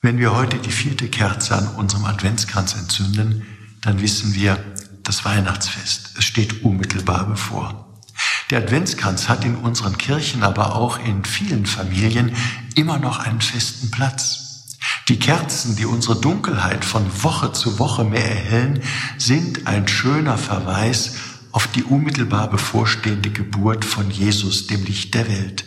Wenn wir heute die vierte Kerze an unserem Adventskranz entzünden, dann wissen wir, das Weihnachtsfest, es steht unmittelbar bevor. Der Adventskranz hat in unseren Kirchen, aber auch in vielen Familien immer noch einen festen Platz. Die Kerzen, die unsere Dunkelheit von Woche zu Woche mehr erhellen, sind ein schöner Verweis auf die unmittelbar bevorstehende Geburt von Jesus, dem Licht der Welt.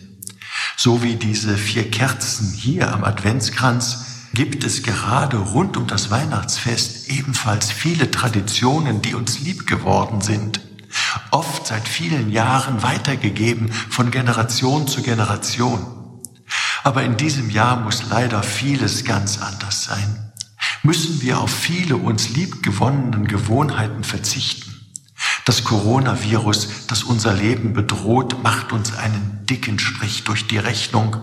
So wie diese vier Kerzen hier am Adventskranz gibt es gerade rund um das Weihnachtsfest ebenfalls viele Traditionen, die uns lieb geworden sind, oft seit vielen Jahren weitergegeben von Generation zu Generation. Aber in diesem Jahr muss leider vieles ganz anders sein. Müssen wir auf viele uns liebgewonnenen Gewohnheiten verzichten. Das Coronavirus, das unser Leben bedroht, macht uns einen dicken Strich durch die Rechnung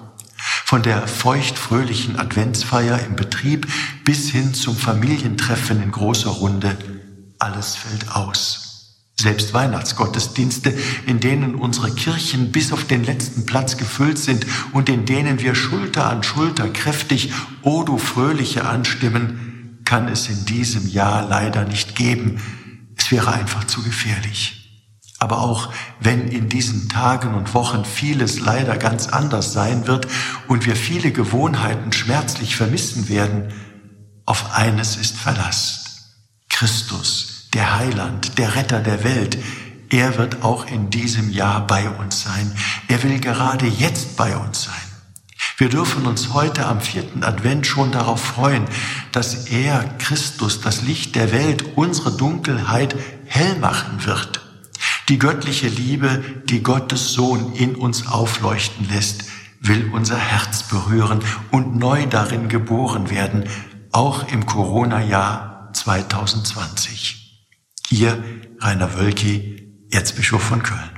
von der feuchtfröhlichen Adventsfeier im Betrieb bis hin zum Familientreffen in großer Runde, alles fällt aus. Selbst Weihnachtsgottesdienste, in denen unsere Kirchen bis auf den letzten Platz gefüllt sind und in denen wir Schulter an Schulter kräftig O du Fröhliche anstimmen, kann es in diesem Jahr leider nicht geben. Es wäre einfach zu gefährlich. Aber auch wenn in diesen Tagen und Wochen vieles leider ganz anders sein wird und wir viele Gewohnheiten schmerzlich vermissen werden, auf eines ist Verlass. Christus, der Heiland, der Retter der Welt, er wird auch in diesem Jahr bei uns sein. Er will gerade jetzt bei uns sein. Wir dürfen uns heute am vierten Advent schon darauf freuen, dass er, Christus, das Licht der Welt, unsere Dunkelheit hell machen wird. Die göttliche Liebe, die Gottes Sohn in uns aufleuchten lässt, will unser Herz berühren und neu darin geboren werden, auch im Corona-Jahr 2020. Ihr Rainer Wölki, Erzbischof von Köln.